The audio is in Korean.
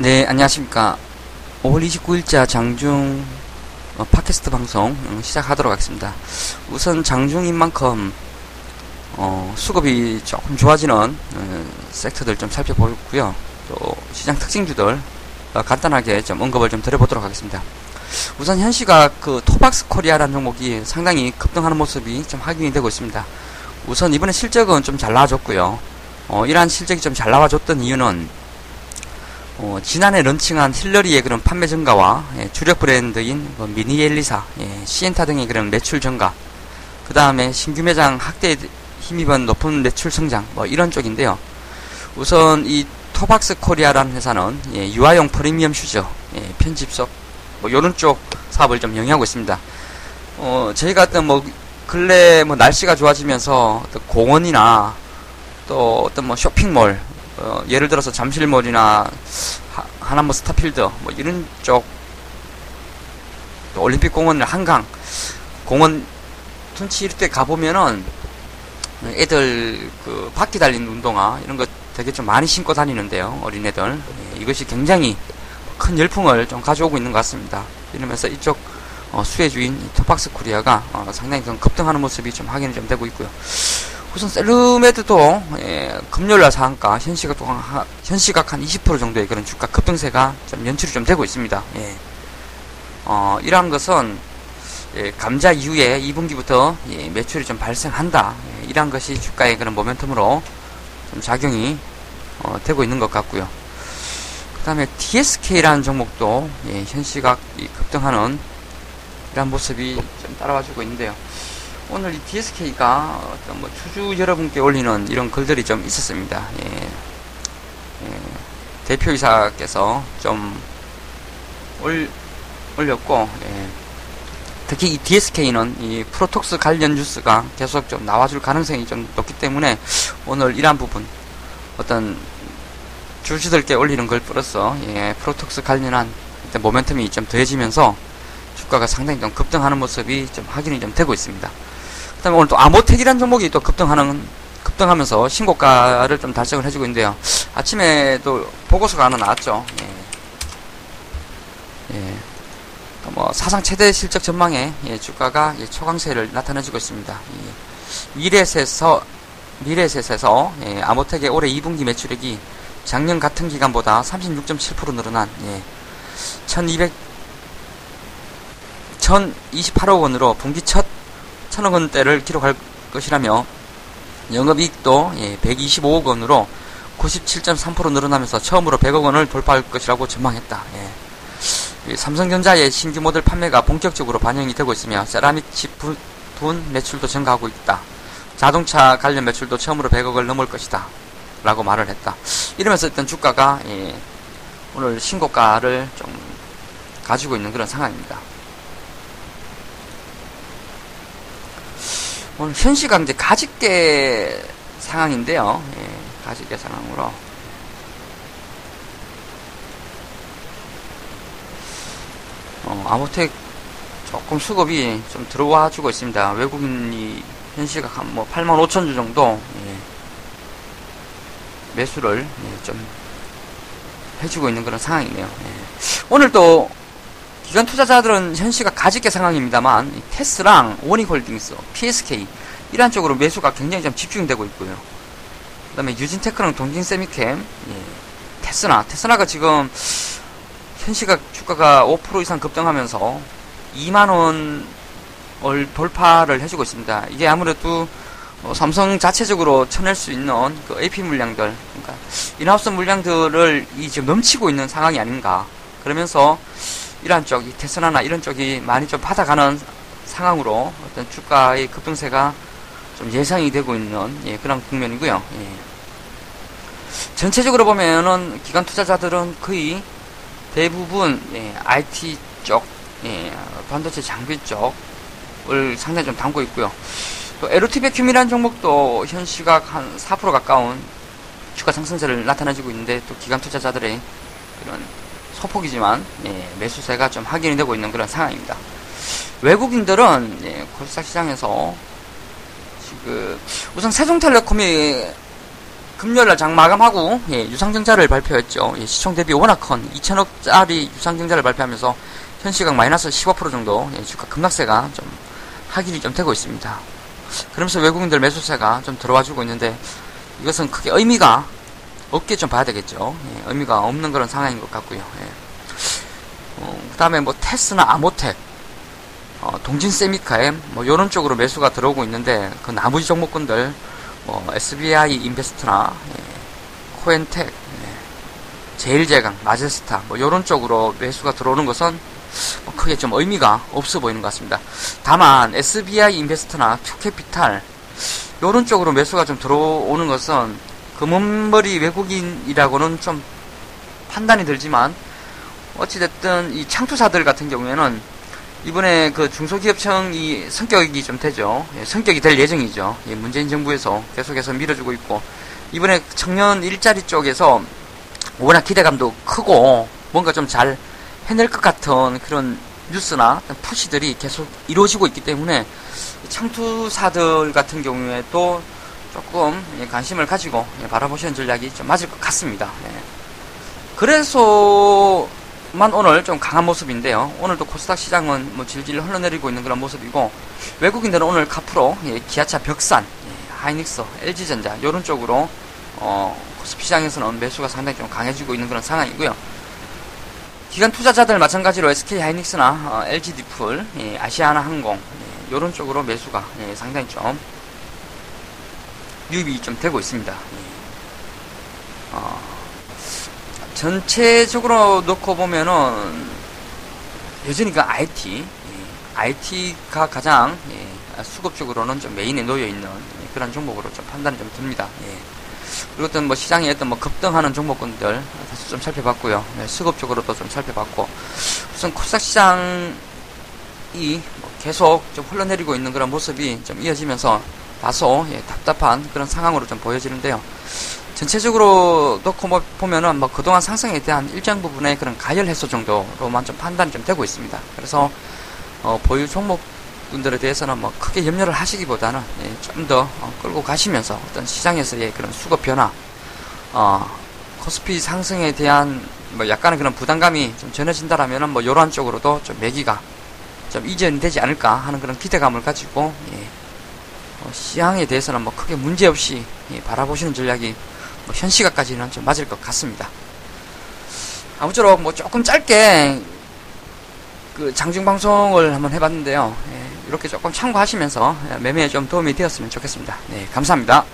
네, 안녕하십니까. 5월 29일자 장중 어, 팟캐스트 방송 음, 시작하도록 하겠습니다. 우선 장중인 만큼 어, 수급이 조금 좋아지는 어, 섹터들 좀 살펴보고요. 또 시장 특징주들 어, 간단하게 좀 언급을 좀 드려보도록 하겠습니다. 우선 현시각 그 토박스 코리아라는 종목이 상당히 급등하는 모습이 좀 확인이 되고 있습니다. 우선 이번에 실적은 좀 잘 나와줬고요. 어, 이러한 실적이 좀 잘 나와줬던 이유는 어, 지난해 런칭한 힐리스의 그런 판매 증가와 예, 주력 브랜드인 뭐 미니멜리사, 예, 시엔타 등의 그런 매출 증가, 그 다음에 신규 매장 확대에 힘입은 높은 매출 성장, 뭐 이런 쪽인데요. 우선 이 토박스 코리아라는 회사는 예, 유아용 프리미엄 슈즈, 예, 편집샵, 뭐 요런 쪽 사업을 좀 영위하고 있습니다. 어, 저희가 어떤 뭐 근래 뭐 날씨가 좋아지면서 공원이나 또 어떤 뭐 쇼핑몰, 어, 예를 들어서 잠실몰이나 하, 하나뭐 스타필드 뭐 이런 쪽 올림픽 공원 한강 공원 둔치 이럴 때 가보면은 애들 그 바퀴 달린 운동화 이런 거 되게 좀 많이 신고 다니는데요 어린애들. 예, 이것이 굉장히 큰 열풍을 좀 가져오고 있는 것 같습니다. 이러면서 이쪽 어, 수혜주인 토박스 코리아가 어, 상당히 좀 급등하는 모습이 좀 확인이 좀 되고 있고요 우선 셀루메드도 예, 금요일날 상한가 현시각 또 한, 현시각 한 20% 정도의 그런 주가 급등세가 좀 연출이 좀 되고 있습니다. 예. 어, 이러한 것은 예, 감자 이후에 2분기부터 예, 매출이 좀 발생한다. 예, 이러한 것이 주가의 그런 모멘텀으로 좀 작용이 어, 되고 있는 것 같고요. 그 다음에 TSK라는 종목도 예, 현시각 급등하는 이런 모습이 좀 따라와 주고 있는데요. 오늘 이 DSK가 어떤 뭐 주주 여러분께 올리는 이런 글들이 좀 있었습니다. 예. 예. 대표이사께서 좀 올, 올렸고, 예. 특히 이 DSK는 이 프로톡스 관련 뉴스가 계속 좀 나와줄 가능성이 좀 높기 때문에 오늘 이러한 부분 어떤 주주들께 올리는 걸 플러스 예, 프로톡스 관련한 모멘텀이 좀 더해지면서 주가가 상당히 좀 급등하는 모습이 좀 확인이 좀 되고 있습니다. 그 다음에 오늘 또 아모텍이라는 종목이 또 급등하는, 급등하면서 신고가를 좀 달성을 해주고 있는데요. 아침에도 보고서가 하나 나왔죠. 예. 예. 뭐, 사상 최대 실적 전망에, 예, 주가가 예, 초강세를 나타내주고 있습니다. 예. 미래셋에서, 미래셋에서, 예, 아모텍의 올해 2분기 매출액이 작년 같은 기간보다 36.7% 늘어난, 예, 1200, 1028억 원으로 분기 첫 천억 원대를 기록할 것이라며 영업이익도 예, 125억 원으로 97.3% 늘어나면서 처음으로 100억 원을 돌파할 것이라고 전망했다. 예. 삼성전자의 신규 모델 판매가 본격적으로 반영이 되고 있으며 세라믹 칩 분 매출도 증가하고 있다. 자동차 관련 매출도 처음으로 100억을 넘을 것이다. 라고 말을 했다. 이러면서 일단 주가가 예, 오늘 신고가를 좀 가지고 있는 그런 상황입니다. 오늘 현시가 이제 가직계 상황인데요. 예, 가직계 상황으로. 어, 아모텍 조금 수급이 좀 들어와 주고 있습니다. 외국인이 현시각 한뭐 8만 5천 주 정도 예, 매수를 예, 좀 해주고 있는 그런 상황이네요. 예. 오늘 또 기관 투자자들은 현시가 가직계 상황입니다만 테스랑 원익홀딩스, PSK 이러한 쪽으로 매수가 굉장히 좀 집중되고 있고요. 그 다음에 유진테크랑 동진세미캠 예. 테스나 테스나가 지금 현시가 주가가 5% 이상 급등하면서 2만원을 돌파를 해주고 있습니다. 이게 아무래도 어, 삼성 자체적으로 쳐낼 수 있는 그 AP 물량들, 그러니까 인하우스 물량들을 이 지금 넘치고 있는 상황이 아닌가. 그러면서 이러한 쪽 이 테스나나 이런 쪽이 많이 좀 받아가는 상황으로 어떤 주가의 급등세가 좀 예상이 되고 있는 예, 그런 국면이고요. 예. 전체적으로 보면은 기관 투자자들은 거의 대부분 예, IT 쪽, 예, 반도체 장비 쪽을 상당히 좀 담고 있고요. 또 백큐이라는 종목도 현 시각 한 4% 가까운 주가 상승세를 나타내주고 있는데 또 기관 투자자들의 그런 소폭이지만 예, 매수세가 좀 확인이 되고 있는 그런 상황입니다. 외국인들은 예, 코스닥 시장에서 지금 우선 세종텔레콤이 금요일날 장 마감하고 예, 유상증자를 발표했죠. 예, 시총 대비 워낙 큰 2천억짜리 유상증자를 발표하면서 현시각 마이너스 15% 정도 예, 주가 급락세가 좀 확인이 좀 되고 있습니다. 그러면서 외국인들 매수세가 좀 들어와주고 있는데 이것은 크게 의미가 없게 좀 봐야 되겠죠. 예, 의미가 없는 그런 상황인 것 같고요. 예. 어, 그 다음에 뭐 테스나 아모텍, 어, 동진 쎄미켐 뭐 요런 쪽으로 매수가 들어오고 있는데 그 나머지 종목군들 뭐 SBI 인베스트나 예, 코엔텍, 예, 제일제강, 마제스타 뭐 요런 쪽으로 매수가 들어오는 것은 뭐 크게 좀 의미가 없어 보이는 것 같습니다. 다만 SBI 인베스트나 큐캐피탈 요런 쪽으로 매수가 좀 들어오는 것은 검은머리 외국인이라고는 좀 판단이 들지만 어찌됐든 이 창투사들 같은 경우에는 이번에 그 중소기업청이 성격이 좀 되죠. 예, 성격이 될 예정이죠. 예, 문재인 정부에서 계속해서 밀어주고 있고 이번에 청년 일자리 쪽에서 워낙 기대감도 크고 뭔가 좀 잘 해낼 것 같은 그런 뉴스나 푸시들이 계속 이루어지고 있기 때문에 창투사들 같은 경우에도 조금 예, 관심을 가지고 예, 바라보시는 전략이 좀 맞을 것 같습니다. 예. 그래서만 오늘 좀 강한 모습인데요. 오늘도 코스닥 시장은 뭐 질질 흘러내리고 있는 그런 모습이고 외국인들은 오늘 카프로 기아차 벽산, 하이닉스, LG전자 이런 쪽으로 어, 코스피 시장에서는 매수가 상당히 좀 강해지고 있는 그런 상황이고요. 기관 투자자들 마찬가지로 SK 하이닉스나 어, LG 디플, 예, 아시아나 항공 예, 이런 쪽으로 매수가 예, 상당히 좀 유입이 좀 되고 있습니다. 어, 전체적으로 놓고 보면은 여전히 그 IT, IT가 가장 수급적으로는 좀 메인에 놓여 있는 그런 종목으로 좀 판단이 좀 듭니다. 그리고 어떤 뭐 시장에 어떤 뭐 급등하는 종목군들 다시 좀 살펴봤고요. 네, 수급적으로도 좀 살펴봤고 우선 코스닥 시장이 뭐 계속 좀 흘러내리고 있는 그런 모습이 좀 이어지면서 다소 예, 답답한 그런 상황으로 좀 보여지는데요. 전체적으로 놓고 뭐 보면은 뭐 그동안 상승에 대한 일정 부분의 그런 가열 해소 정도로만 좀 판단이 좀 되고 있습니다. 그래서 어, 보유 종목 분들에 대해서는 뭐 크게 염려를 하시기보다는 예, 좀더 어, 끌고 가시면서 어떤 시장에서의 그런 수급 변화, 어, 코스피 상승에 대한 뭐 약간의 그런 부담감이 좀 전해진다라면은 뭐 이러한 쪽으로도 좀 매기가 좀 이전되지 않을까 하는 그런 기대감을 가지고 예, 어, 시장에 대해서는 뭐 크게 문제 없이 예, 바라보시는 전략이 뭐 현 시각까지는 좀 맞을 것 같습니다. 아무쪼록 뭐 조금 짧게 그 장중 방송을 한번 해봤는데요. 예, 이렇게 조금 참고하시면서 매매에 좀 도움이 되었으면 좋겠습니다. 네, 감사합니다.